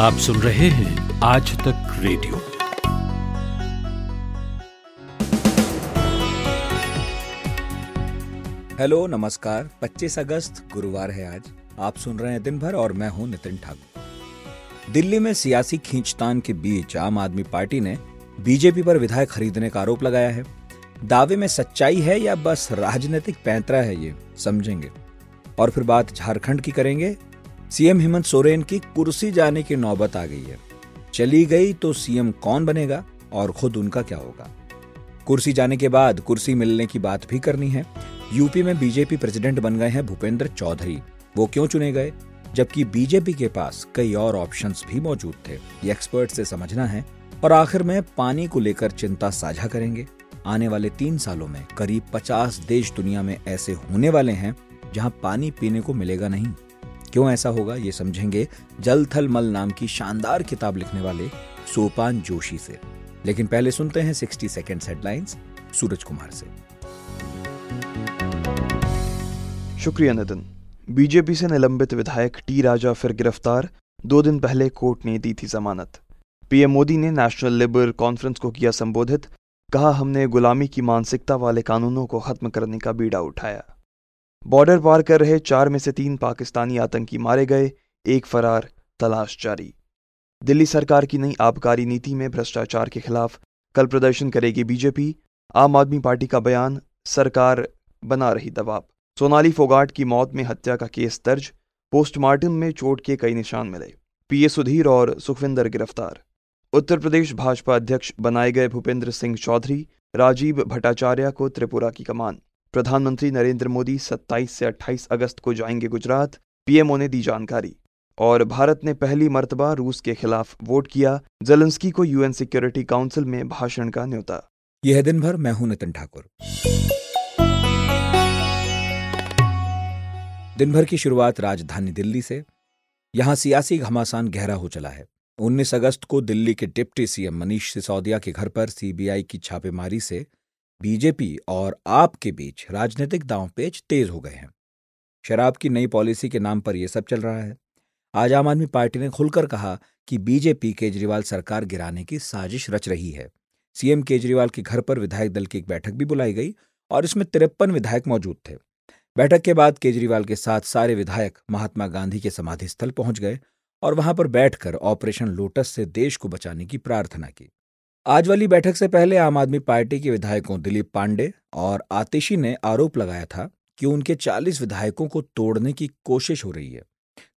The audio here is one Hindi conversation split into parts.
आप सुन रहे हैं आज तक रेडियो। हेलो, नमस्कार। 25 अगस्त, गुरुवार है आज। आप सुन रहे हैं दिन भर और मैं हूँ नितिन ठाकुर। दिल्ली में सियासी खींचतान के बीच आम आदमी पार्टी ने बीजेपी पर विधायक खरीदने का आरोप लगाया है। दावे में सच्चाई है या बस राजनीतिक पैंतरा है ये, समझेंगे। और फिर बात झारखंड की करेंगे सीएम हेमंत सोरेन की कुर्सी जाने की नौबत आ गई है। चली गई तो सीएम कौन बनेगा और खुद उनका क्या होगा? कुर्सी जाने के बाद कुर्सी मिलने की बात भी करनी है। यूपी में बीजेपी प्रेसिडेंट बन गए हैं भूपेंद्र चौधरी। वो क्यों चुने गए? जबकि बीजेपी के पास कई और ऑप्शंस भी मौजूद थे। ये एक्सपर्ट से समझना है और आखिर में पानी को लेकर चिंता साझा करेंगे। आने वाले तीन सालों में करीब 50 देश दुनिया में ऐसे होने वाले हैं जहाँ पानी पीने को मिलेगा नहीं। क्यों ऐसा होगा ये समझेंगे जल थल मल नाम की शानदार किताब लिखने वाले सोपान जोशी से। लेकिन पहले सुनते हैं 60 सेकेंड हेडलाइंस सूरज कुमार से। शुक्रिया नितिन। बीजेपी से निलंबित विधायक टी राजा फिर गिरफ़्तार, दो दिन पहले कोर्ट ने दी थी जमानत। पीएम मोदी ने नेशनल लेबर कॉन्फ्रेंस को किया संबोधित, कहा हमने गुलामी की मानसिकता वाले कानूनों को खत्म करने का बीड़ा उठाया। बॉर्डर पार कर रहे चार में से तीन पाकिस्तानी आतंकी मारे गए, एक फरार, तलाश जारी। दिल्ली सरकार की नई आबकारी नीति में भ्रष्टाचार के खिलाफ कल प्रदर्शन करेगी बीजेपी। आम आदमी पार्टी का बयान, सरकार बना रही दबाव। सोनाली फोगाट की मौत में हत्या का केस दर्ज, पोस्टमार्टम में चोट के कई निशान मिले। पीए सुधीर और सुखविंदर गिरफ़्तार। उत्तर प्रदेश भाजपा अध्यक्ष बनाए गए भूपेंद्र सिंह चौधरी, राजीव भट्टाचार्य को त्रिपुरा की कमान। प्रधानमंत्री नरेंद्र मोदी 27 से 28 अगस्त को जाएँगे गुजरात पीएमओ ने दी जानकारी। और भारत ने पहली मरतबा रूस के खिलाफ वोट किया, जलंस्की को यूएन सिक्योरिटी काउंसिल में भाषण का न्योता। यह दिन भर मैं हूँ नितिन ठाकुर। दिन भर की शुरुआत राजधानी दिल्ली से। यहाँ सियासी घमासान गहरा हो चला है। 19 अगस्त को दिल्ली के डिप्टी सीएम मनीष सिसोदिया के घर पर सीबीआई की छापेमारी से बीजेपी और आप के बीच राजनीतिक दांवपेच तेज हो गए हैं। शराब की नई पॉलिसी के नाम पर यह सब चल रहा है। आज आम आदमी पार्टी ने खुलकर कहा कि बीजेपी केजरीवाल सरकार गिराने की साजिश रच रही है। सीएम केजरीवाल के घर पर विधायक दल की एक बैठक भी बुलाई गई और इसमें तिरपन विधायक मौजूद थे। बैठक के बाद केजरीवाल के साथ सारे विधायक महात्मा गांधी के समाधि स्थल पहुँच गए और वहाँ पर बैठकर ऑपरेशन लोटस से देश को बचाने की प्रार्थना की। आज वाली बैठक से पहले आम आदमी पार्टी के विधायकों दिलीप पांडे और आतिशी ने आरोप लगाया था कि उनके 40 विधायकों को तोड़ने की कोशिश हो रही है।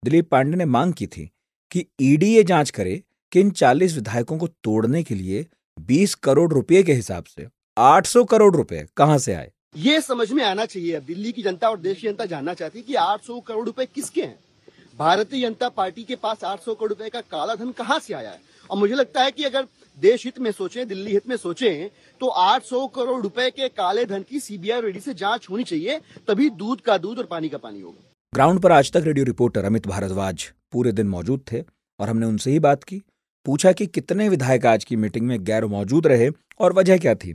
दिलीप पांडे ने मांग की थी कि ईडी ये जाँच करे कि इन 40 विधायकों को तोड़ने के लिए 20 करोड़ रुपए के हिसाब से 800 करोड़ रुपए कहाँ से आए? ये समझ में आना चाहिए। अब दिल्ली की जनता और देश की जनता जानना चाहती है कि 800 करोड़ रुपए किसके हैं? भारतीय जनता पार्टी के पास 800 करोड़ रुपए का काला धन कहाँ से आया है? और मुझे लगता है कि अगर देश हित में सोचें दिल्ली हित में सोचें तो 800 करोड़ रुपए के काले धन की सीबीआई रेडी से जाँच होनी चाहिए तभी दूध का दूध और पानी का पानी होगा। ग्राउंड पर आज तक रेडियो रिपोर्टर अमित भारद्वाज पूरे दिन मौजूद थे और हमने उनसे ही बात की पूछा कि कितने विधायक आज की मीटिंग में गैर मौजूद रहे और वजह क्या थी?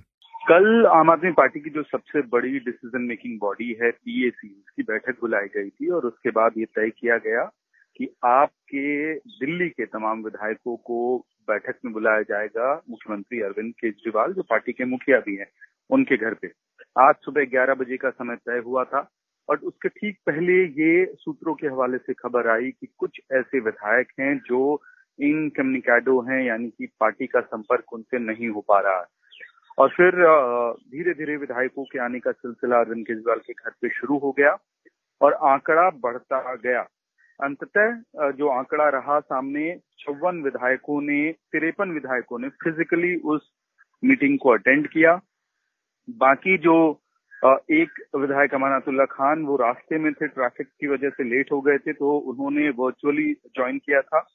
कल आम आदमी पार्टी की जो सबसे बड़ी डिसीज़न मेकिंग बॉडी है पीएसी उसकी बैठक बुलाई गई थी और उसके बाद ये तय किया गया कि आपके दिल्ली के तमाम विधायकों को बैठक में बुलाया जाएगा मुख्यमंत्री अरविंद केजरीवाल, जो पार्टी के मुखिया भी हैं, उनके घर पे। आज सुबह 11 बजे का समय तय हुआ था और उसके ठीक पहले ये सूत्रों के हवाले से खबर आई कि कुछ ऐसे विधायक हैं जो इन कम्युनिकेडो हैं, यानी कि पार्टी का संपर्क उनसे नहीं हो पा रहा और फिर धीरे धीरे विधायकों के आने का सिलसिला अरविंद केजरीवाल के घर पे शुरू हो गया और आंकड़ा बढ़ता गया। अंततः जो आंकड़ा रहा सामने चौवन विधायकों ने, तिरपन विधायकों ने फिजिकली उस मीटिंग को अटेंड किया। बाकी जो एक विधायक अमानतुल्ला खान, वो रास्ते में थे ट्रैफ़िक की वजह से लेट हो गए थे तो उन्होंने वर्चुअली ज्वाइन किया था।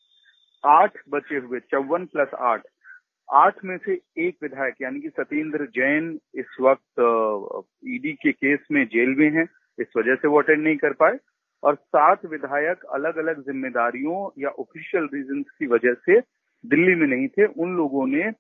आठ बचे हुए चौवन प्लस आठ। आठ में से एक विधायक, यानी कि सत्येंद्र जैन, इस वक्त ईडी के केस में जेल में है, इस वजह से वो अटेंड नहीं कर पाए। और सात विधायक अलग अलग जिम्मेदारियों या ऑफिशियल रीजन की वजह से दिल्ली में नहीं थे, उन लोगों ने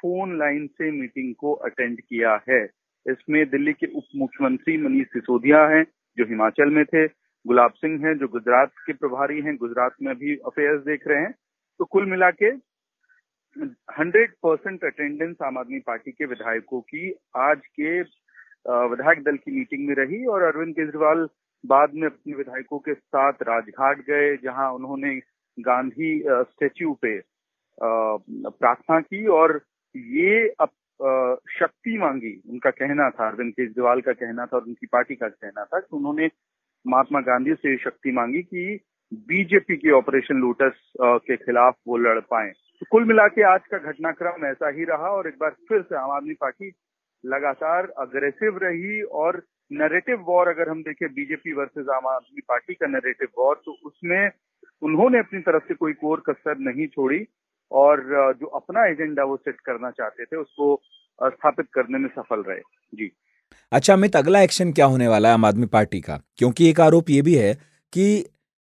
फ़ोन लाइन से मीटिंग को अटेंड किया है। इसमें दिल्ली के उप मुख्यमंत्री मनीष सिसोदिया हैं, जो हिमाचल में थे, गुलाब सिंह हैं, जो गुजरात के प्रभारी हैं, गुजरात में भी अफेयर्स देख रहे हैं। तो कुल मिला के हंड्रेड परसेंट अटेंडेंस आम आदमी पार्टी के विधायकों की आज के विधायक दल की मीटिंग में रही और अरविंद केजरीवाल बाद में अपने विधायकों के साथ राजघाट गए, जहाँ उन्होंने गांधी स्टेच्यू पे प्रार्थना की और ये अब शक्ति मांगी। उनका कहना था, अरविंद केजरीवाल का कहना था और उनकी पार्टी का कहना था कि उन्होंने महात्मा गांधी से शक्ति मांगी कि बीजेपी के ऑपरेशन लोटस के खिलाफ वो लड़ पाए। तो कुल मिला के आज का घटनाक्रम ऐसा ही रहा और एक बार फिर से आम आदमी पार्टी लगातार अग्रेसिव रही और नरेटिव वॉर अगर हम देखें बीजेपी वर्सेस आम आदमी पार्टी का नरेटिव वॉर तो उसमें उन्होंने अपनी तरफ़ से कोई कोर कसर नहीं छोड़ी और जो अपना एजेंडा वो सेट करना चाहते थे, उसको स्थापित करने में सफल रहे। जी। अच्छा अमित, अगला एक्शन क्या होने वाला है आम आदमी पार्टी का? क्योंकि एक आरोप ये भी है कि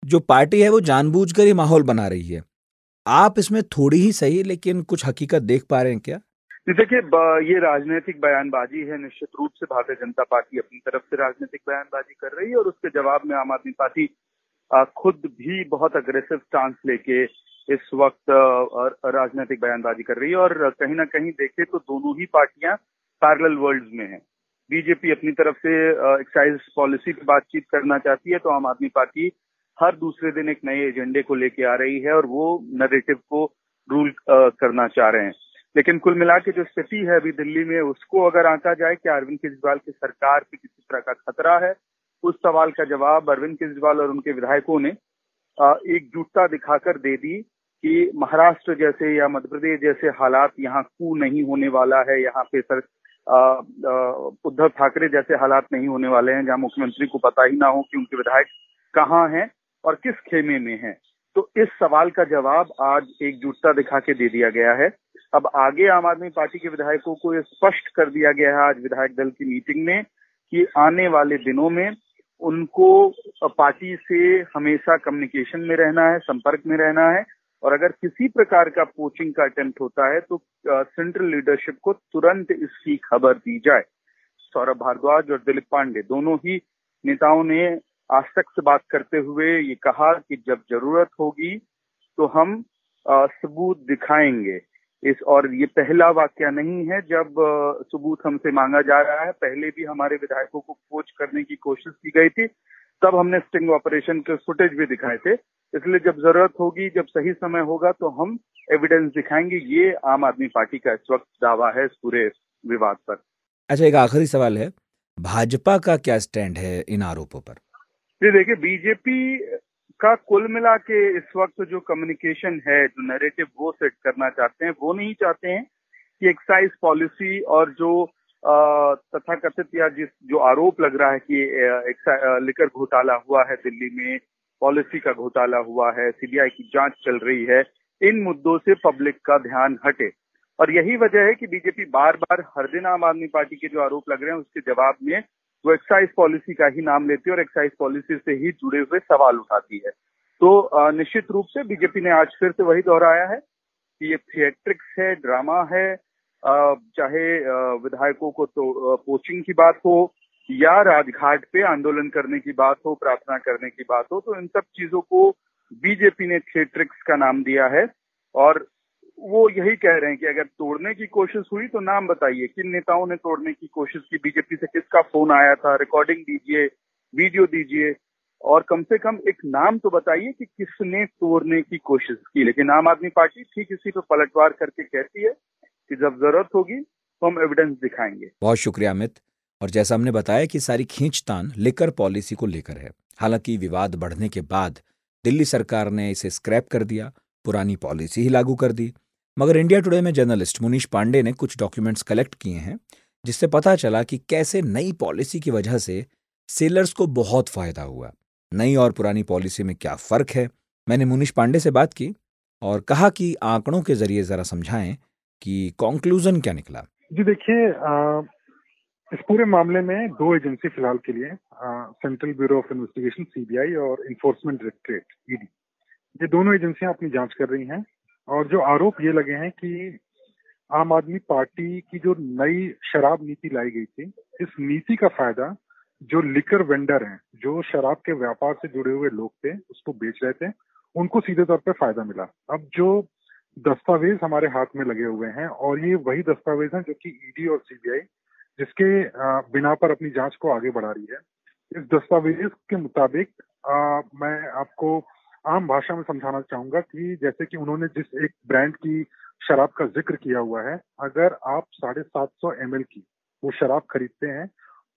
जो पार्टी है वो जानबूझकर ही माहौल बना रही है। आप इसमें थोड़ी ही सही, लेकिन कुछ हकीकत देख पा रहे हैं क्या? देखिए ये राजनीतिक बयानबाजी है, निश्चित रूप से भारतीय जनता पार्टी अपनी तरफ़ से राजनीतिक बयानबाजी कर रही है और उसके जवाब में आम आदमी पार्टी खुद भी बहुत अग्रेसिव स्टांस लेके इस वक्त राजनीतिक बयानबाजी कर रही है और कहीं ना कहीं देखे तो दोनों ही पार्टियाँ पैरेलल वर्ल्ड में हैं। बीजेपी अपनी तरफ़ से एक्साइज पॉलिसी की बातचीत करना चाहती है तो आम आदमी पार्टी हर दूसरे दिन एक नए एजेंडे को लेके आ रही है और वो नरेटिव को रूल करना चाह रहे हैं। लेकिन कुल मिला के जो स्थिति है अभी दिल्ली में, उसको अगर आंका जाए कि अरविंद केजरीवाल की सरकार पे किसी तरह का खतरा है, उस सवाल का जवाब अरविंद केजरीवाल और उनके विधायकों ने एकजुटता दिखाकर दे दी कि महाराष्ट्र जैसे या मध्य प्रदेश जैसे हालात यहाँ कू नहीं होने वाला है, यहाँ पे सर उद्धव ठाकरे जैसे हालात नहीं होने वाले हैं, जहाँ मुख्यमंत्री को पता ही ना हो कि उनके विधायक कहाँ हैं और किस खेमे में हैं। तो इस सवाल का जवाब आज एकजुटता दिखा के दे दिया गया है। अब आगे आम आदमी पार्टी के विधायकों को ये स्पष्ट कर दिया गया है आज विधायक दल की मीटिंग में कि आने वाले दिनों में उनको पार्टी से हमेशा कम्युनिकेशन में रहना है, संपर्क में रहना है और अगर किसी प्रकार का पोचिंग का अटेम्प्ट होता है तो सेंट्रल लीडरशिप को तुरंत इसकी खबर दी जाए। सौरभ भारद्वाज और दिलीप पांडे दोनों ही नेताओं ने आज तक से बात करते हुए ये कहा कि जब ज़रूरत होगी तो हम सबूत दिखाएँगे। इस और ये पहला वाक्य नहीं है जब सबूत हमसे मांगा जा रहा है। पहले भी हमारे विधायकों को कोच करने की कोशिश की गई थी। तब हमने स्टिंग ऑपरेशन के फुटेज भी दिखाए थे। इसलिए जब ज़रूरत होगी जब सही समय होगा तो हम एविडेंस दिखाएँगे। ये आम आदमी पार्टी का इस वक्त दावा है इस पूरे विवाद पर। अच्छा एक आखिरी सवाल है। भाजपा का क्या स्टैंड है इन आरोपों पर? जी देखिए बीजेपी का कुल मिला के इस वक्त जो कम्युनिकेशन है, जो नैरेटिव वो सेट करना चाहते हैं, वो नहीं चाहते हैं कि एक्साइज पॉलिसी और जो तथा कथित या जिस, जो आरोप लग रहा है कि लिकर घोटाला हुआ है दिल्ली में पॉलिसी का घोटाला हुआ है सीबीआई की जाँच चल रही है, इन मुद्दों से पब्लिक का ध्यान हटे। और यही वजह है कि बीजेपी बार बार हर दिन आम आदमी पार्टी के जो आरोप लग रहे हैं, उसके जवाब में वो एक्साइज पॉलिसी का ही नाम लेती है और एक्साइज पॉलिसी से ही जुड़े हुए सवाल उठाती है। तो निश्चित रूप से बीजेपी ने आज फिर से वही दोहराया है कि ये थिएट्रिक्स है ड्रामा है चाहे विधायकों को तो पोचिंग की बात हो या राजघाट पे आंदोलन करने की बात हो, प्रार्थना करने की बात हो तो इन सब चीज़ों को बीजेपी ने थिएट्रिक्स का नाम दिया है। और वो यही कह रहे हैं कि अगर तोड़ने की कोशिश हुई तो नाम बताइए, किन नेताओं ने तोड़ने की कोशिश की? बीजेपी से किसका फ़ोन आया था? रिकॉर्डिंग दीजिए वीडियो दीजिए, और कम से कम एक नाम तो बताइए कि किसने तोड़ने की कोशिश की। लेकिन आम आदमी पार्टी ठीक इसी पे पलटवार करके कहती है कि जब ज़रूरत होगी तो हम एविडेंस दिखाएँगे। बहुत शुक्रिया, अमित। और जैसा हमने बताया कि सारी खींचतान लेकर पॉलिसी को लेकर है। हालाँकि विवाद बढ़ने के बाद दिल्ली सरकार ने इसे स्क्रैप कर दिया, पुरानी पॉलिसी ही लागू कर दी। मगर इंडिया टुडे में जर्नलिस्ट मुनीश पांडे ने कुछ डॉक्यूमेंट्स कलेक्ट किए हैं, जिससे पता चला कि कैसे नई पॉलिसी की वजह से सेलर्स को बहुत फ़ायदा हुआ। नई और पुरानी पॉलिसी में क्या फ़र्क है? मैंने मुनीश पांडे से बात की और कहा कि आंकड़ों के ज़रिए जरा समझाएँ कि कॉन्क्लूजन क्या निकला। जी देखिए इस पूरे मामले में दो एजेंसी फ़िलहाल के लिए Central Bureau of Investigation CBI और इन्फोर्समेंट डायरेक्टरेट ईडी ये दोनों एजेंसियाँ अपनी जाँच कर रही हैं। और जो आरोप ये लगे हैं कि आम आदमी पार्टी की जो नई शराब नीति लाई गई थी, इस नीति का फ़ायदा जो लिकर वेंडर हैं, जो शराब के व्यापार से जुड़े हुए लोग थे, उसको बेच रहे थे, उनको सीधे तौर पे फ़ायदा मिला। अब जो दस्तावेज़ हमारे हाथ में लगे हुए हैं, और ये वही दस्तावेज़ हैं जो कि ईडी और सीबीआई जिसके बिना पर अपनी जाँच को आगे बढ़ा रही है। इस दस्तावेज़ के मुताबिक मैं आपको आम भाषा में समझाना चाहूँगा कि जैसे कि उन्होंने जिस एक ब्रांड की शराब का ज़िक्र किया हुआ है, अगर आप साढ़े सात सौ एम की वो शराब खरीदते हैं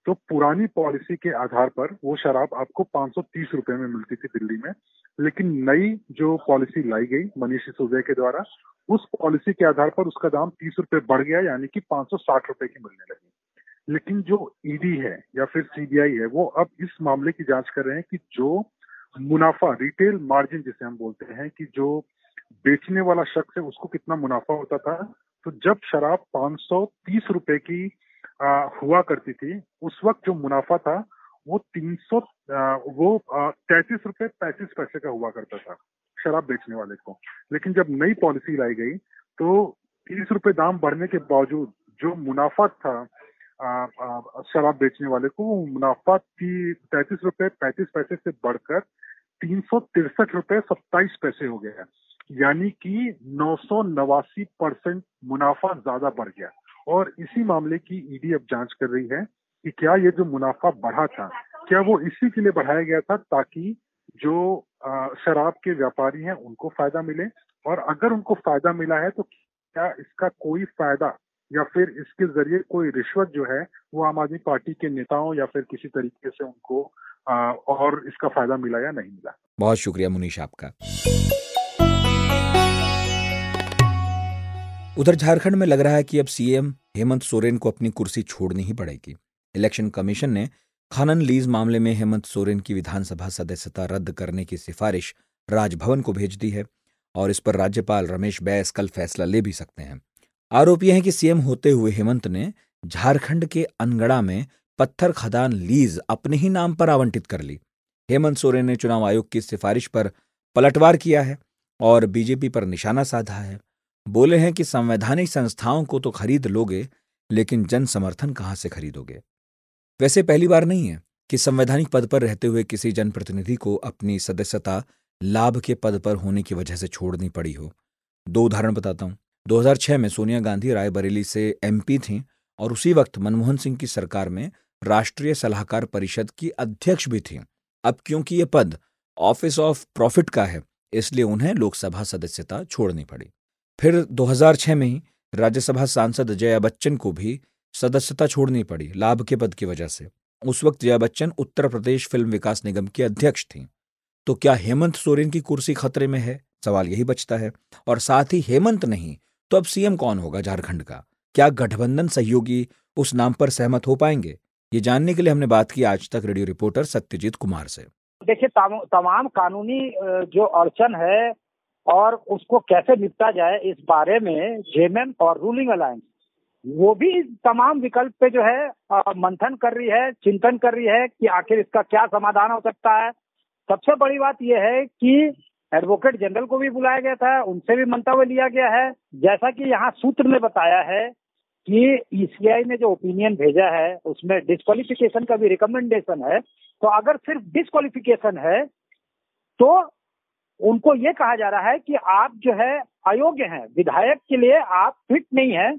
तो पुरानी पॉलिसी के आधार पर वो शराब आपको पाँच सौ तीस रुपए में मिलती थी दिल्ली में। लेकिन नई जो पॉलिसी लाई गई मनीष सिसोदिया के द्वारा, उस पॉलिसी के आधार पर उसका दाम तीस रुपए बढ़ गया, यानी कि पाँच सौ साठ रुपए की मिलने लगी। लेकिन जो ईडी है या फिर सीबीआई है, वो अब इस मामले की जाँच कर रहे हैं कि जो मुनाफा रिटेल मार्जिन जिसे हम बोलते हैं कि जो बेचने वाला शख्स है उसको कितना मुनाफा होता था तो जब शराब पाँच सौ तीस रुपए की आ, हुआ करती थी उस वक्त जो मुनाफा था वो तीन सौ वो तैतीस रुपए पैंतीस पैसे का हुआ करता था शराब बेचने वाले को। लेकिन जब नई पॉलिसी लाई गई तो तीस रुपए दाम बढ़ने के बावजूद जो मुनाफा था आ, आ, शराब बेचने वाले को मुनाफा तैतीस रुपए, पैंतीस पैसे से बढ़कर तीन सौ तिरसठ रुपए सत्ताईस पैसे हो गया यानी कि नौ सौ नवासी परसेंट मुनाफा ज़्यादा बढ़ गया। और इसी मामले की ईडी अब जाँच कर रही है कि क्या ये जो मुनाफा बढ़ा था, क्या वो इसी के लिए बढ़ाया गया था ताकि जो शराब के व्यापारी हैं उनको फ़ायदा मिले। और अगर उनको फ़ायदा मिला है तो क्या इसका कोई फ़ायदा या फिर इसके ज़रिए कोई रिश्वत जो है वो आम आदमी पार्टी के नेताओं या फिर किसी तरीके से उनको आ, और इसका फ़ायदा मिला या नहीं मिला। बहुत शुक्रिया मुनीश आपका। उधर झारखंड में लग रहा है कि अब सीएम हेमंत सोरेन को अपनी कुर्सी छोड़नी ही पड़ेगी। इलेक्शन कमीशन ने खनन लीज मामले में हेमंत सोरेन की विधानसभा सदस्यता रद्द करने की सिफारिश राजभवन को भेज दी है और इस पर राज्यपाल रमेश बैस कल फैसला ले भी सकते हैं। आरोप यह है कि सीएम होते हुए हेमंत ने झारखंड के अनगड़ा में पत्थर खदान लीज अपने ही नाम पर आवंटित कर ली। हेमंत सोरेन ने चुनाव आयोग की सिफारिश पर पलटवार किया है और बीजेपी पर निशाना साधा है। बोले हैं कि संवैधानिक संस्थाओं को तो खरीद लोगे, लेकिन जन समर्थन कहाँ से खरीदोगे? वैसे पहली बार नहीं है कि संवैधानिक पद पर रहते हुए किसी जनप्रतिनिधि को अपनी सदस्यता लाभ के पद पर होने की वजह से छोड़नी पड़ी हो। दो उदाहरण बताता हूँ। 2006 में सोनिया गांधी रायबरेली से एमपी थीं और उसी वक्त मनमोहन सिंह की सरकार में राष्ट्रीय सलाहकार परिषद की अध्यक्ष भी थीं। अब क्योंकि ये पद ऑफ़िस ऑफ़ प्रॉफिट का है, इसलिए उन्हें लोकसभा सदस्यता छोड़नी पड़ी। फिर 2006 में ही राज्यसभा सांसद जया बच्चन को भी सदस्यता छोड़नी पड़ी, लाभ के पद की वजह से। उस वक्त जया बच्चन उत्तर प्रदेश फ़िल्म विकास निगम की अध्यक्ष थीं। तो क्या हेमंत सोरेन की कुर्सी खतरे में है? सवाल यही बचता है। और साथ ही हेमंत नहीं तो अब सीएम कौन होगा झारखंड का? क्या गठबंधन सहयोगी उस नाम पर सहमत हो पाएँगे? ये जानने के लिए हमने बात की आज तक रेडियो रिपोर्टर सत्यजीत कुमार से। देखिए तमाम कानूनी जो अड़चन है और उसको कैसे निपटा जाए इस बारे में जेएमएम और रूलिंग अलायंस, वो भी तमाम विकल्प पे जो है मंथन कर रही है, चिंतन कर रही है कि आखिर इसका क्या समाधान हो सकता है। सबसे बड़ी बात यह है कि एडवोकेट जनरल को भी बुलाया गया था, उनसे भी मंतव्य लिया गया है। जैसा कि यहाँ सूत्र ने बताया है कि ईसीआई ने जो ओपिनियन भेजा है, उसमें डिस्कालिफिकेशन का भी रिकमेंडेशन है। तो अगर सिर्फ़ डिस्कालिफिकेशन है तो उनको ये कहा जा रहा है कि आप जो है अयोग्य हैं, विधायक के लिए आप फिट नहीं है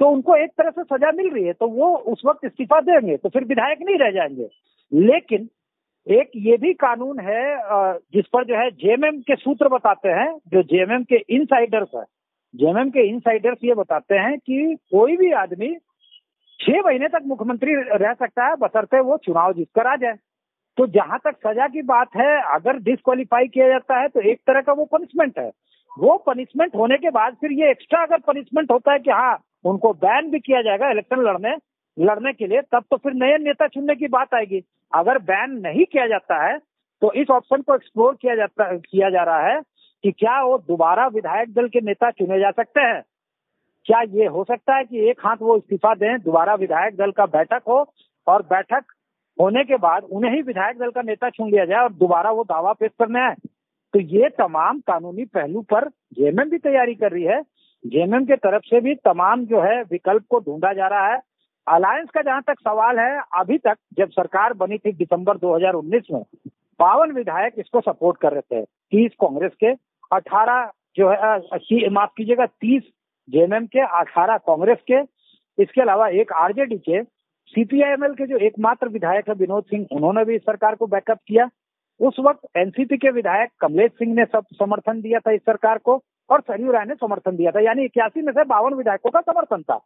तो उनको एक तरह से सजा मिल रही है तो वो उस वक्त इस्तीफा देंगे तो फिर विधायक नहीं रह जाएँगे। लेकिन एक ये भी कानून है जिस पर जो है जेएमएम के सूत्र बताते हैं, जो जेएमएम के इनसाइडर्स है। जेएमएम के इनसाइडर्स ये बताते हैं कि कोई भी आदमी छह महीने तक मुख्यमंत्री रह सकता है, बसरते वो चुनाव जीतकर आ जाए। तो जहाँ तक सजा की बात है, अगर डिस्कालीफाई किया जाता है तो एक तरह का वो पनिशमेंट है। वो पनिशमेंट होने के बाद फिर ये एक्स्ट्रा अगर पनिशमेंट होता है कि हाँ उनको बैन भी किया जाएगा इलेक्शन लड़ने लड़ने के लिए, तब तो फिर नए नेता चुनने की बात आएगी। अगर बैन नहीं किया जाता है तो इस ऑप्शन को एक्सप्लोर किया जाता, किया जा रहा है कि क्या वो दोबारा विधायक दल के नेता चुने जा सकते हैं। क्या ये हो सकता है कि एक हाथ वो इस्तीफा दें, दोबारा विधायक दल का बैठक हो और बैठक होने के बाद उन्हें ही विधायक दल का नेता चुन लिया जाए और दोबारा वो दावा पेश करने आए। तो ये तमाम कानूनी पहलू पर जेएमएम भी तैयारी कर रही है। जेएमएम के तरफ़ से भी तमाम जो है विकल्प को ढूंढा जा रहा है। अलायंस का जहाँ तक सवाल है, अभी तक जब सरकार बनी थी दिसंबर 2019 में, बावन विधायक इसको सपोर्ट कर रहे थे, तीस कांग्रेस के, अठारह जो है माफ़ कीजिएगा, तीस जेएमएम के, अठारह कांग्रेस के, इसके अलावा एक आरजेडी के सीपीआईएमएल के जो एकमात्र विधायक है विनोद सिंह, उन्होंने भी इस सरकार को बैकअप किया। उस वक्त एनसीपी के विधायक कमलेश सिंह ने सब समर्थन दिया था इस सरकार को, और सरयू राय ने समर्थन दिया था। यानी इक्यासी में से बावन विधायकों का समर्थन था।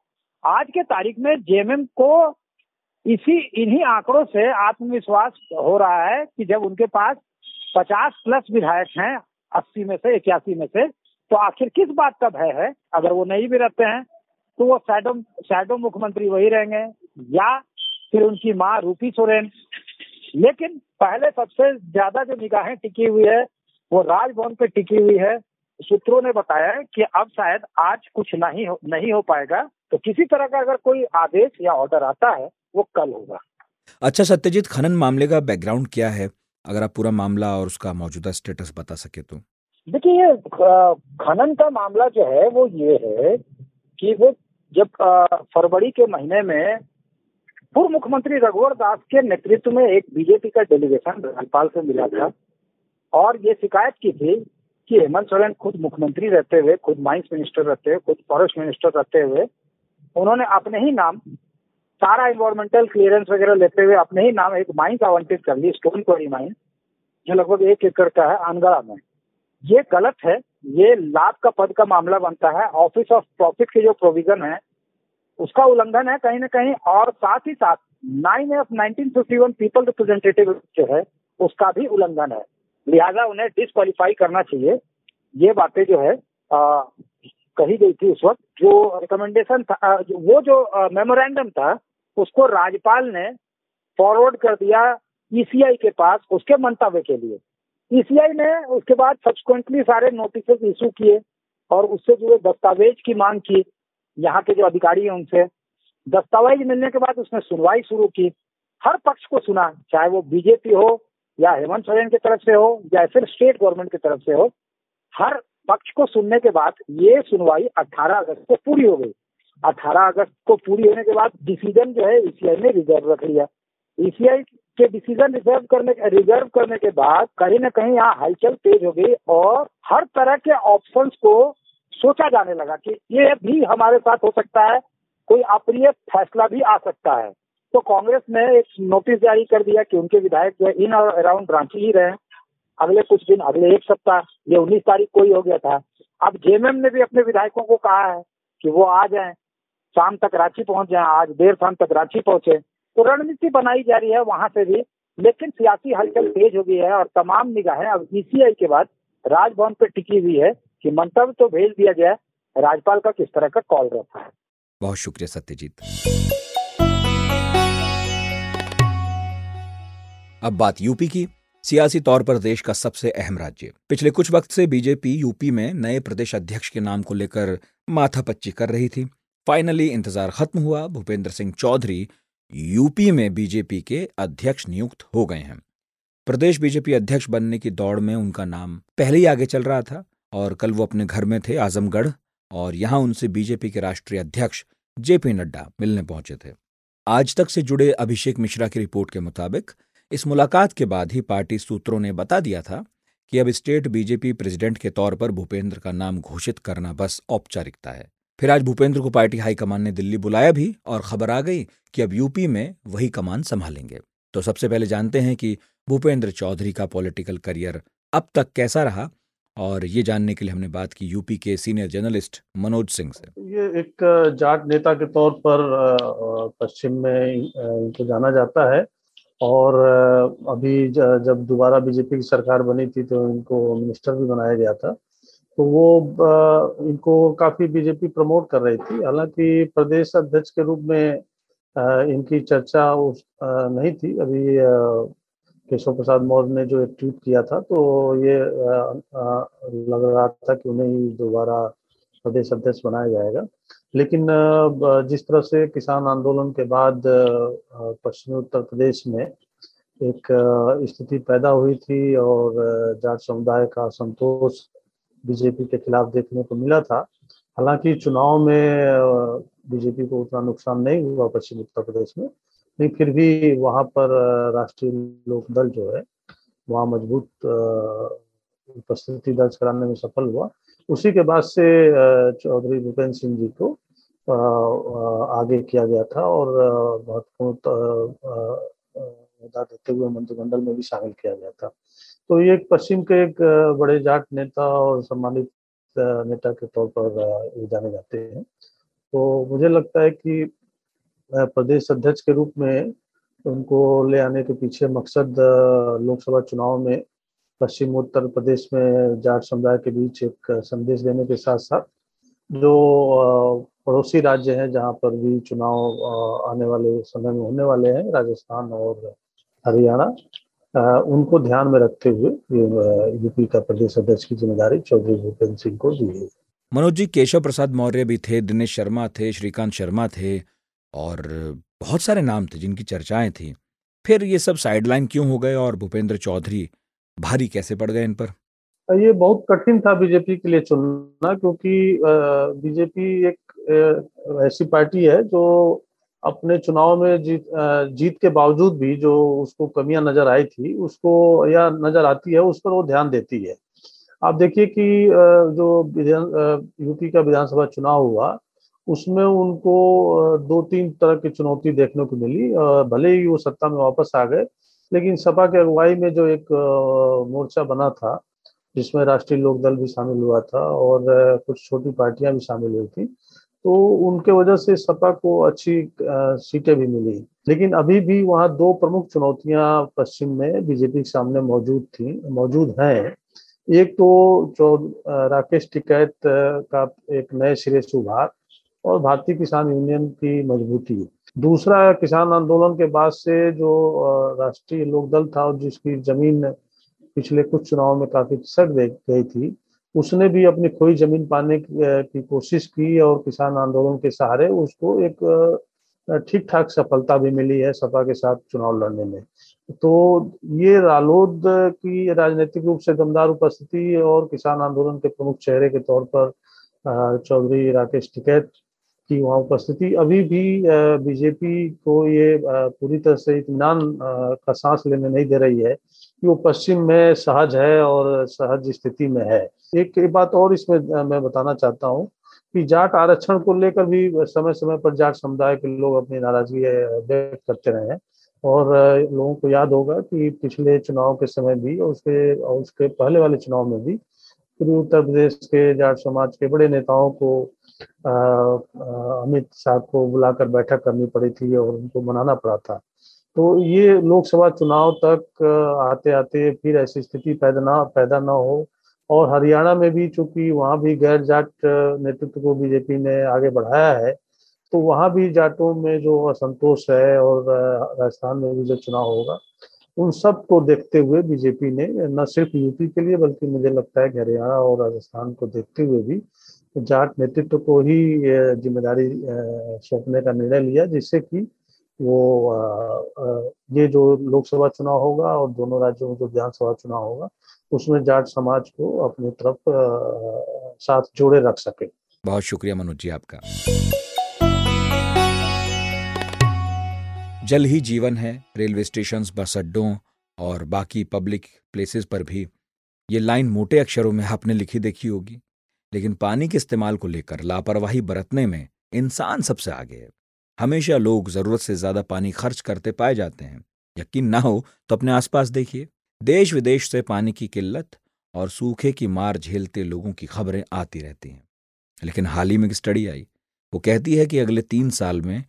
आज के तारीख में जेएमएम को इसी, इन्हीं आंकड़ों से आत्मविश्वास हो रहा है कि जब उनके पास पचास प्लस विधायक हैं, अस्सी में से, इक्यासी में से तो आखिर किस बात का भय है? अगर वो नहीं भी रहते हैं तो वो शैडो शैडो मुख्यमंत्री वही रहेंगे, या फिर उनकी माँ रूपी सोरेन। लेकिन पहले सबसे ज़्यादा जो निगाहें टिकी हुई है, वो राजभवन पे टिकी हुई है। सूत्रों ने बताया कि अब शायद आज कुछ नहीं हो नहीं हो पाएगा। तो किसी तरह का अगर कोई आदेश या ऑर्डर आता है वो कल होगा। अच्छा सत्यजीत खनन मामले का बैकग्राउंड क्या है? अगर आप पूरा मामला और उसका मौजूदा स्टेटस बता सके तो। देखिए ये खनन का मामला जो है वो ये है कि वो जब फरवरी के महीने में पूर्व मुख्यमंत्री रघुवर दास के नेतृत्व में एक बीजेपी का डेलीगेशन राज्यपाल से मिला था और ये शिकायत की थी कि हेमंत सोरेन खुद मुख्यमंत्री रहते हुए खुद माइंस मिनिस्टर रहते हुए खुद फॉरेस्ट मिनिस्टर रहते हुए उन्होंने अपने ही नाम सारा इन्वायरमेंटल क्लियरेंस वगैरह लेते हुए अपने ही नाम एक माइंस आवंटित कर ली स्टोन क्वारी माइन जो लगभग एक एकड़ का है अनगढ़ा में। ये गलत है, ये लाभ का पद का मामला बनता है। ऑफ़िस ऑफ़ प्रॉफिट के जो प्रोविज़न है, उसका उल्लंघन है कहीं ना कहीं, और साथ ही साथ nine F nineteen fifty one people representative जो है, उसका भी उल्लंघन है। लिहाजा उन्हें डिस्कालीफाई करना चाहिए। ये बातें जो है कही गई थी उस वक्त, जो रिकमेंडेशन था वो जो मेमोरेंडम था, उसको राज्यपाल ने फॉरवर्ड कर दिया ईसीआई के पास उसके मंतव्य के लिए। ईसीआई ने उसके बाद सब्सिक्वेंटली सारे नोटिस इशू किए और उससे जुड़े दस्तावेज़ की मांग की। यहाँ के जो अधिकारी हैं उनसे दस्तावेज़ मिलने के बाद उसने सुनवाई शुरू की। हर पक्ष को सुना, चाहे वो बीजेपी हो या हेमंत सोरेन की तरफ़ से हो या फिर स्टेट गवर्नमेंट की तरफ़ से हो, हर पक्ष को सुनने के बाद ये सुनवाई 18 अगस्त को पूरी हो गई। 18 अगस्त को पूरी होने के बाद डिसीज़न जो है ईसीआई ने रिज़र्व रख लिया। ईसीआई के डिसीज़न रिज़र्व करने रिज़र्व करने के बाद कहीं ना कहीं यहाँ हलचल तेज हो गई और हर तरह के ऑप्शन को सोचा जाने लगा कि ये भी हमारे साथ हो सकता है, कोई अप्रिय फैसला भी आ सकता है। तो कांग्रेस ने एक नोटिस जारी कर दिया कि उनके विधायक जो इन और अराउंड रांची ही रहे। अगले कुछ दिन, अगले एक सप्ताह, ये उन्नीस तारीख को ही हो गया था। अब जेएमएम ने भी अपने विधायकों को कहा है कि वो आ जाए, शाम तक रांची पहुँच जाए, आज देर शाम तक रांची पहुँचे। तो रणनीति बनाई जा रही है वहाँ से भी, लेकिन सियासी हलचल तेज हो गई है और तमाम निगाहें अब ईसीआई के बाद राजभवन पे टिकी हुई है कि मंतव्य तो भेज दिया गया, राज्यपाल का किस तरह का कॉल रहता है। बहुत शुक्रिया सत्यजीत। अब बात यूपी की। सियासी तौर पर देश का सबसे अहम राज्य। पिछले कुछ वक्त से बीजेपी यूपी में नए प्रदेश अध्यक्ष के नाम को लेकर माथापच्ची कर रही थी। फाइनली इंतज़ार खत्म हुआ। भूपेंद्र सिंह चौधरी यूपी में बीजेपी के अध्यक्ष नियुक्त हो गए हैं। प्रदेश बीजेपी अध्यक्ष बनने की दौड़ में उनका नाम पहले ही आगे चल रहा था और कल वो अपने घर में थे, आजमगढ़, और यहाँ उनसे बीजेपी के राष्ट्रीय अध्यक्ष जेपी नड्डा मिलने पहुँचे थे। आज तक से जुड़े अभिषेक मिश्रा की रिपोर्ट के मुताबिक इस मुलाकात के बाद ही पार्टी सूत्रों ने बता दिया था कि अब स्टेट बीजेपी प्रेसिडेंट के तौर पर भूपेंद्र का नाम घोषित करना बस औपचारिकता है। फिर आज भूपेंद्र को पार्टी हाईकमान ने दिल्ली बुलाया भी और खबर आ गई कि अब यूपी में वही कमान संभालेंगे। तो सबसे पहले जानते हैं कि भूपेंद्र चौधरी का पॉलिटिकल करियर अब तक कैसा रहा और ये जानने के लिए हमने बात की यूपी के सीनियर जर्नलिस्ट मनोज सिंह से। ये एक जाट नेता के तौर पर पश्चिम में इनको जाना जाता है। और अभी जब दोबारा बीजेपी की सरकार बनी थी तो इनको मिनिस्टर भी बनाया गया था तो वो इनको काफ़ी बीजेपी प्रमोट कर रही थी। हालाँकि प्रदेश अध्यक्ष के रूप में इनकी चर्चा उस नहीं थी। अभी केशव प्रसाद मौर्य ने जो एक ट्वीट किया था तो ये लग रहा था कि उन्हें दोबारा प्रदेश अध्यक्ष बनाया जाएगा। लेकिन जिस तरह से किसान आंदोलन के बाद पश्चिमी उत्तर प्रदेश में एक स्थिति पैदा हुई थी और जाट समुदाय का संतोष बीजेपी के खिलाफ देखने को मिला था। हालाँकि चुनाव में बीजेपी को उतना नुकसान नहीं हुआ पश्चिमी उत्तर प्रदेश में, लेकिन फिर भी वहाँ पर राष्ट्रीय लोक दल जो है, वहाँ मज़बूत उपस्थिति दर्ज कराने में सफल हुआ। उसी के बाद से चौधरी भूपेंद्र सिंह जी को आगे किया गया था और महत्वपूर्ण देते हुए मंत्रिमंडल में भी शामिल किया गया था। तो ये पश्चिम के एक बड़े जाट नेता और सम्मानित नेता के तौर पर जाने जाते हैं। तो मुझे लगता है कि प्रदेश अध्यक्ष के रूप में उनको ले आने के पीछे मकसद लोकसभा चुनाव में पश्चिम उत्तर प्रदेश में जाट समुदाय के बीच एक संदेश देने के साथ साथ जो पड़ोसी राज्य हैं जहाँ पर भी चुनाव आने वाले समय में होने वाले हैं, राजस्थान और हरियाणा उनको ध्यान में रखते हुए यूपी का प्रदेश अध्यक्ष की ज़िम्मेदारी चौधरी भूपेंद्र सिंह को दी है मनोज जी, केशव प्रसाद मौर्य भी थे, दिनेश शर्मा थे, श्रीकांत शर्मा थे और बहुत सारे नाम थे जिनकी चर्चाएँ थी। फिर ये सब साइडलाइन क्यों हो गए और भूपेंद्र चौधरी भारी कैसे पड़ गए इन पर? ये बहुत कठिन था बीजेपी के लिए चुनना क्योंकि बीजेपी एक ऐसी पार्टी है जो अपने चुनाव में जीत जीत के बावजूद भी जो उसको कमियाँ नज़र आई थी, उसको या नज़र आती है, उस पर वो ध्यान देती है। आप देखिए कि जो विधान यूपी का विधानसभा चुनाव हुआ, उसमें उनको दो तीन तरह की चुनौती देखने को मिली। भले ही वो सत्ता में वापस आ गए लेकिन सपा के अगुवाई में जो एक मोर्चा बना था, जिसमें राष्ट्रीय लोकदल भी शामिल हुआ था और कुछ छोटी पार्टियाँ भी शामिल हुई थी तो उनके वजह से सपा को अच्छी सीटें भी मिली। लेकिन अभी भी वहाँ दो प्रमुख चुनौतियाँ पश्चिम में बीजेपी के सामने मौजूद थी, मौजूद हैं। एक तो राकेश टिकैत का एक नए सिरे से उभार और भारतीय किसान यूनियन की मजबूती। दूसरा किसान आंदोलन के बाद से जो राष्ट्रीय लोकदल था और जिसकी ज़मीन पिछले कुछ चुनाव में काफ़ी सक गई थी, उसने भी अपनी खोई ज़मीन पाने की कोशिश की और किसान आंदोलन के सहारे उसको एक ठीक ठाक सफलता भी मिली है सपा के साथ चुनाव लड़ने में। तो ये रालोद की राजनीतिक रूप से दमदार उपस्थिति और किसान आंदोलन के प्रमुख चेहरे के तौर पर चौधरी राकेश टिकैत की वहाँ उपस्थिति। अभी भी बीजेपी को ये पूरी तरह से इतमान का सांस लेने नहीं दे रही है कि वो पश्चिम में सहज है और सहज स्थिति में है। एक बात और इसमें मैं बताना चाहता हूँ कि जाट आरक्षण को लेकर भी समय समय पर जाट समुदाय के लोग अपनी नाराज़गी व्यक्त करते रहे हैं। और लोगों को याद होगा कि पिछले चुनाव के समय भी और उसके और उसके पहले वाले चुनाव में भी पूर्वी उत्तर प्रदेश के जाट समाज के बड़े नेताओं को अमित शाह को बुलाकर बैठक करनी पड़ी थी और उनको मनाना पड़ा था। तो ये लोकसभा चुनाव तक आते आते फिर ऐसी स्थिति पैदा ना पैदा ना हो। और हरियाणा में भी चूँकि वहाँ भी गैर जाट नेतृत्व को बीजेपी ने आगे बढ़ाया है तो वहाँ भी जाटों में जो असंतोष है और राजस्थान में भी जो चुनाव होगा, उन सबको देखते हुए बीजेपी ने न सिर्फ़ यूपी के लिए बल्कि मुझे लगता है कि हरियाणा और राजस्थान को देखते हुए भी जाट नेतृत्व को ही ज़िम्मेदारी सौंपने का निर्णय लिया, जिससे कि वो ये जो लोकसभा चुनाव होगा और दोनों राज्यों में जो विधानसभा चुनाव होगा, उसमें जाट समाज को अपनी तरफ़ साथ जोड़े रख सके। बहुत शुक्रिया मनोज जी आपका। जल ही जीवन है, रेलवे स्टेशन बस अड्डों और बाकी पब्लिक प्लेसेस पर भी। ये लाइन मोटे अक्षरों में आपने लिखी देखी होगी। लेकिन पानी के इस्तेमाल को लेकर लापरवाही बरतने में इंसान सबसे आगे है। हमेशा लोग ज़रूरत से ज़्यादा पानी खर्च करते पाए जाते हैं। यकीन ना हो तो अपने आसपास देखिए। देश विदेश से पानी की किल्लत और सूखे की मार झेलते लोगों की खबरें आती रहती हैं। लेकिन हाल ही में एक स्टडी आई। वो कहती है कि अगले तीन साल में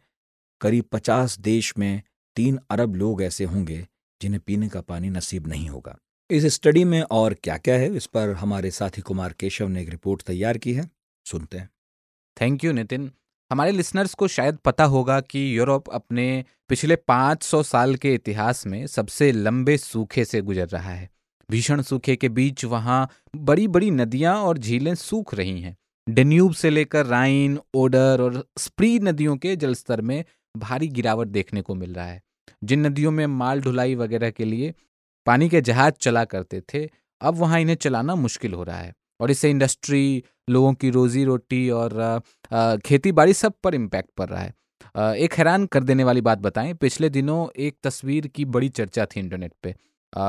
करीब पचास देश में तीन अरब लोग ऐसे होंगे जिन्हें पीने का पानी नसीब नहीं होगा। इस स्टडी में और क्या क्या है, इस पर हमारे साथी कुमार केशव ने एक रिपोर्ट तैयार की है। सुनते हैं। Thank you Nitin. हमारे लिसनर्स को शायद पता होगा कि यूरोप अपने पिछले 500 साल के इतिहास में सबसे लंबे सूखे से गुजर रहा है। भीषण सूखे के बीच वहाँ बड़ी बड़ी नदियाँ और झीलें सूख रही हैं। डेन्यूब से लेकर राइन, ओडर और स्प्री नदियों के जलस्तर में भारी गिरावट देखने को मिल रहा है। जिन नदियों में माल ढुलाई वगैरह के लिए पानी के जहाज़ चला करते थे, अब वहाँ इन्हें चलाना मुश्किल हो रहा है और इससे इंडस्ट्री लोगों की रोजी रोटी और खेती बाड़ी सब पर इम्पैक्ट पड़ रहा है। एक हैरान कर देने वाली बात बताएँ, पिछले दिनों एक तस्वीर की बड़ी चर्चा थी इंटरनेट पे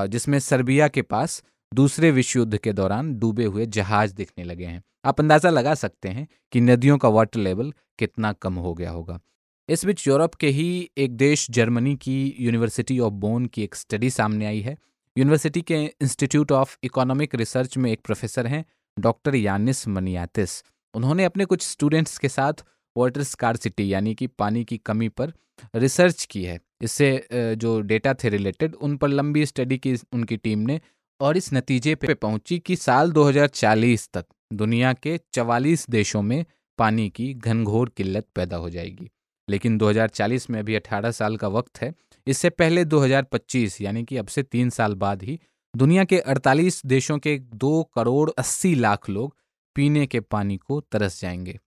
जिसमें सर्बिया के पास दूसरे विश्व युद्ध के दौरान डूबे हुए जहाज़ दिखने लगे हैं। आप अंदाज़ा लगा सकते हैं कि नदियों का वाटर लेवल कितना कम हो गया होगा। इस बीच यूरोप के ही एक देश, जर्मनी की यूनिवर्सिटी ऑफ़ बोन की एक स्टडी सामने आई है। यूनिवर्सिटी के इंस्टीट्यूट ऑफ़ इकोनॉमिक रिसर्च में एक प्रोफेसर हैं डॉक्टर यानिस मनियातिस उन्होंने अपने कुछ स्टूडेंट्स के साथ वाटर स्कारसिटी यानी कि पानी की कमी पर रिसर्च की है। इससे जो डेटा थे रिलेटेड उन पर लंबी स्टडी की उनकी टीम ने और इस नतीजे पे पहुँची कि साल 2040 तक दुनिया के 44 देशों में पानी की घनघोर किल्लत पैदा हो जाएगी। लेकिन 2040 में अभी 18 साल का वक्त है। इससे पहले 2025 यानी कि अब से तीन साल बाद ही, दुनिया के 48 देशों के दो करोड़ अस्सी लाख लोग पीने के पानी को तरस जाएँगे।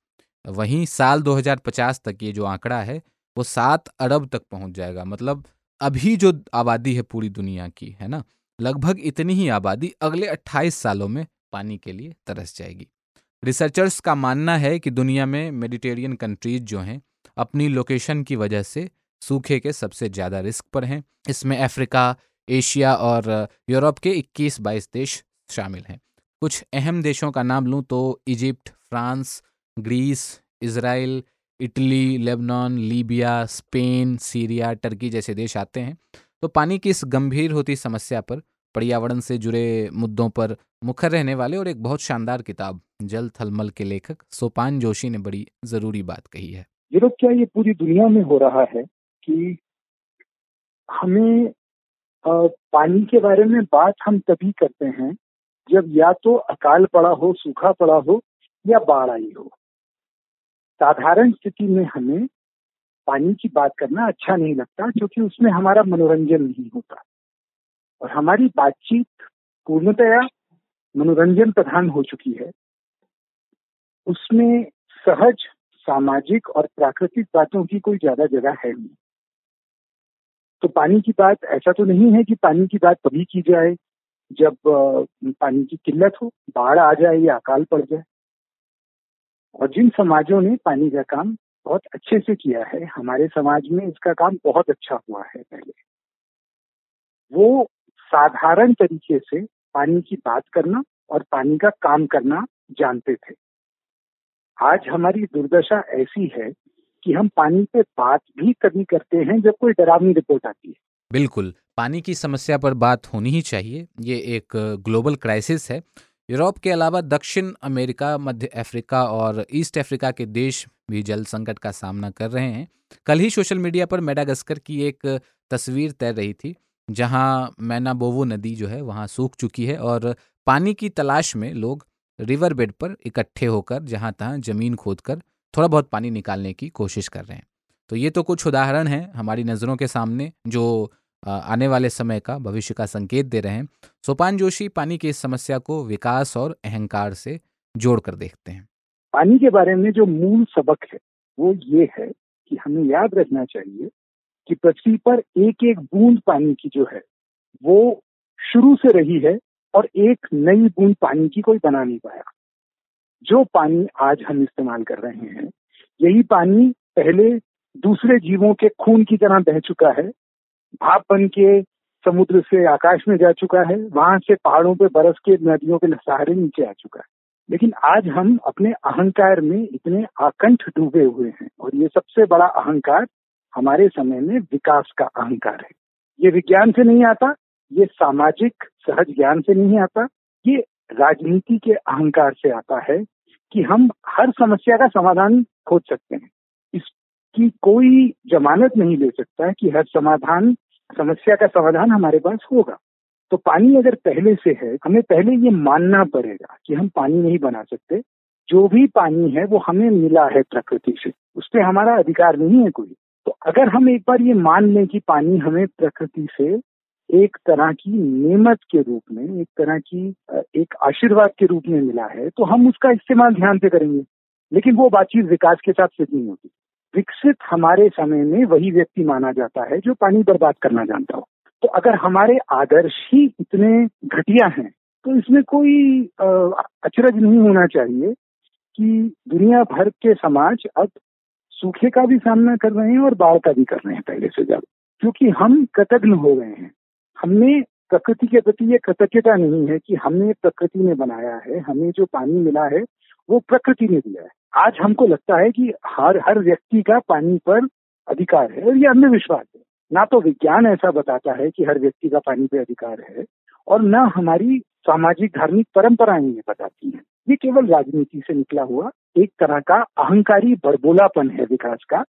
वहीं साल 2050 तक ये जो आंकड़ा है, वो सात अरब तक पहुँच जाएगा। मतलब अभी जो आबादी है पूरी दुनिया की, है ना? लगभग इतनी ही आबादी अगले 28 सालों में पानी के लिए तरस जाएगी। रिसर्चर्स का मानना है कि दुनिया में मेडिटेरियन कंट्रीज़ जो हैं अपनी लोकेशन की वजह से सूखे के सबसे ज़्यादा रिस्क पर हैं। इसमें अफ्रीका, एशिया और यूरोप के 21-22 देश शामिल हैं। कुछ अहम देशों का नाम लूँ तो Egypt, France, Greece Israel Italy, Lebanon, Libya, Spain, Syria, Turkey जैसे देश आते हैं। तो पानी की इस गंभीर होती समस्या पर पर्यावरण से जुड़े मुद्दों पर मुखर रहने वाले और एक बहुत शानदार किताब जल थलमल के लेखक सोपान जोशी ने बड़ी ज़रूरी बात कही है। यूरोप क्या ये पूरी दुनिया में हो रहा है कि हमें पानी के बारे में बात हम तभी करते हैं जब या तो अकाल पड़ा हो, सूखा पड़ा हो या बाढ़ आई हो। साधारण स्थिति में हमें पानी की बात करना अच्छा नहीं लगता क्योंकि उसमें हमारा मनोरंजन नहीं होता। और हमारी बातचीत पूर्णतया मनोरंजन प्रधान हो चुकी है। उसमें सहज सामाजिक और प्राकृतिक बातों की कोई ज़्यादा जगह है नहीं। तो पानी की बात, ऐसा तो नहीं है कि पानी की बात तभी की जाए। जब पानी की किल्लत हो, बाढ़ आ जाए या अकाल पड़ जाए। और जिन समाजों ने पानी का काम बहुत अच्छे से किया है, हमारे समाज में इसका काम बहुत अच्छा हुआ है पहले। वो साधारण तरीके से पानी की बात करना और पानी का काम करना जानते थे। आज हमारी दुर्दशा ऐसी है कि हम पानी पे बात भी कभी करते हैं जब कोई डरावनी रिपोर्ट आती है। बिल्कुल, पानी की समस्या पर बात होनी ही चाहिए। ये एक ग्लोबल क्राइसिस है। यूरोप के अलावा दक्षिण अमेरिका, मध्य अफ्रीका और ईस्ट अफ्रीका के देश भी जल संकट का सामना कर रहे हैं। कल ही सोशल मीडिया पर मेडागस्कर की एक तस्वीर तैर रही थी, जहाँ मैनाबोवो नदी जो है, वहाँ सूख चुकी है और पानी की तलाश में लोग रिवर बेड पर इकट्ठे होकर, जहाँ तहां ज़मीन खोदकर, थोड़ा बहुत पानी निकालने की कोशिश कर रहे हैं। तो ये तो कुछ उदाहरण हैं हमारी नज़रों के सामने, जो आने वाले समय का, भविष्य का संकेत दे रहे हैं। सोपान जोशी पानी की इस समस्या को विकास और अहंकार से जोड़कर देखते हैं। पानी के बारे में जो मूल सबक है, वो ये है कि हमें याद रखना चाहिए कि पृथ्वी पर एक एक बूंद पानी की जो है, वो शुरू से रही है और एक नई बूंद पानी की कोई बना नहीं पाया। जो पानी आज हम इस्तेमाल कर रहे हैं, यही पानी पहले दूसरे जीवों के खून की तरह बह चुका है। भाप बन के समुद्र से आकाश में जा चुका है, वहाँ से पहाड़ों पे बरस के, नदियों के सहारे नीचे आ चुका है। लेकिन आज हम अपने अहंकार में इतने आकंठ डूबे हुए हैं और ये सबसे बड़ा अहंकार हमारे समय में विकास का अहंकार है। ये विज्ञान से नहीं आता ये सामाजिक सहज ज्ञान से नहीं आता, ये राजनीति के अहंकार से आता है कि हम हर समस्या का समाधान खोज सकते हैं। इसकी कोई जमानत नहीं ले सकता कि हर समाधान, समस्या का समाधान हमारे पास होगा। तो पानी अगर पहले से है, हमें पहले ये मानना पड़ेगा कि हम पानी नहीं बना सकते। जो भी पानी है, वो हमें मिला है प्रकृति से। उस पर हमारा अधिकार नहीं है कोई। तो अगर हम एक बार ये मान लें कि पानी हमें प्रकृति से एक तरह की नेमत के रूप में, एक तरह की एक आशीर्वाद के रूप में मिला है तो हम उसका इस्तेमाल ध्यान से करेंगे। लेकिन वो बातचीत विकास के साथ सिद्ध नहीं होती। विकसित हमारे समय में वही व्यक्ति माना जाता है जो पानी बर्बाद करना जानता हो। तो अगर हमारे आदर्श ही इतने घटिया हैं तो इसमें कोई अचरज नहीं होना चाहिए कि दुनिया भर के समाज अब सूखे का भी सामना कर रहे हैं और बाढ़ का भी कर रहे हैं पहले से ज़्यादा। क्योंकि हम कृतज्ञ हो गए हैं। हमने प्रकृति के प्रति ये कृतज्ञता नहीं है कि हमने प्रकृति ने बनाया है, हमें जो पानी मिला है, वो प्रकृति ने दिया है। आज हमको लगता है कि हर हर व्यक्ति का पानी पर अधिकार है और ये अंधविश्वास है। ना तो विज्ञान ऐसा बताता है कि हर व्यक्ति का पानी पे अधिकार है और न हमारी सामाजिक, धार्मिक परंपराएँ ये बताती हैं। ये केवल राजनीति से निकला हुआ एक तरह का अहंकारी बड़बोलापन है विकास का,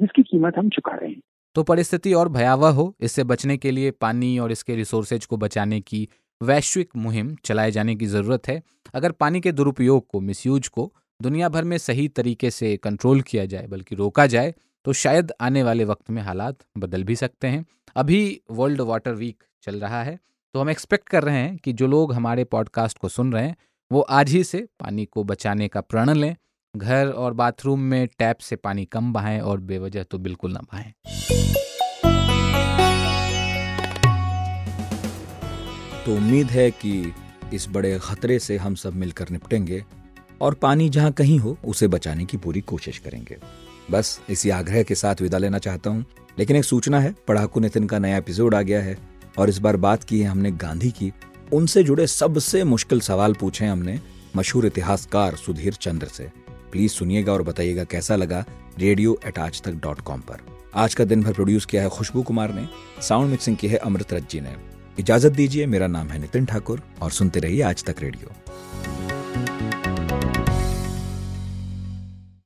जिसकी कीमत हम चुका रहे हैं। तो परिस्थिति और भयावह हो, इससे बचने के लिए पानी और इसके रिसोर्सेज को बचाने की वैश्विक मुहिम चलाए जाने की ज़रूरत है। अगर पानी के दुरुपयोग को मिसयूज को दुनिया भर में सही तरीके से कंट्रोल किया जाए, बल्कि रोका जाए तो शायद आने वाले वक्त में हालात बदल भी सकते हैं। अभी वर्ल्ड वाटर वीक चल रहा है तो हम एक्सपेक्ट कर रहे हैं कि जो लोग हमारे पॉडकास्ट को सुन रहे हैं, वो आज ही से पानी को बचाने का प्रण लें। घर और बाथरूम में टैप से पानी कम बहाएँ और बेवजह तो बिल्कुल ना बहाएँ। तो उम्मीद है कि इस बड़े खतरे से हम सब मिलकर निपटेंगे और पानी जहाँ कहीं हो, उसे बचाने की पूरी कोशिश करेंगे। बस इसी आग्रह के साथ विदा लेना चाहता हूँ। लेकिन एक सूचना है, पढ़ाकू नितिन का नया एपिसोड आ गया है और इस बार बात की है हमने गांधी की। उनसे जुड़े सबसे मुश्किल सवाल पूछे हमने मशहूर इतिहासकार सुधीर चंद्र से। प्लीज़ सुनिएगा और बताइएगा कैसा लगा रेडियो एट आज तक डॉट कॉम पर। आज का दिन भर प्रोड्यूस किया है खुशबू कुमार ने साउंड मिक्सिंग की है अमृत रज्जी ने। इजाज़त दीजिए, मेरा नाम है नितिन ठाकुर और सुनते रहिए आज तक रेडियो।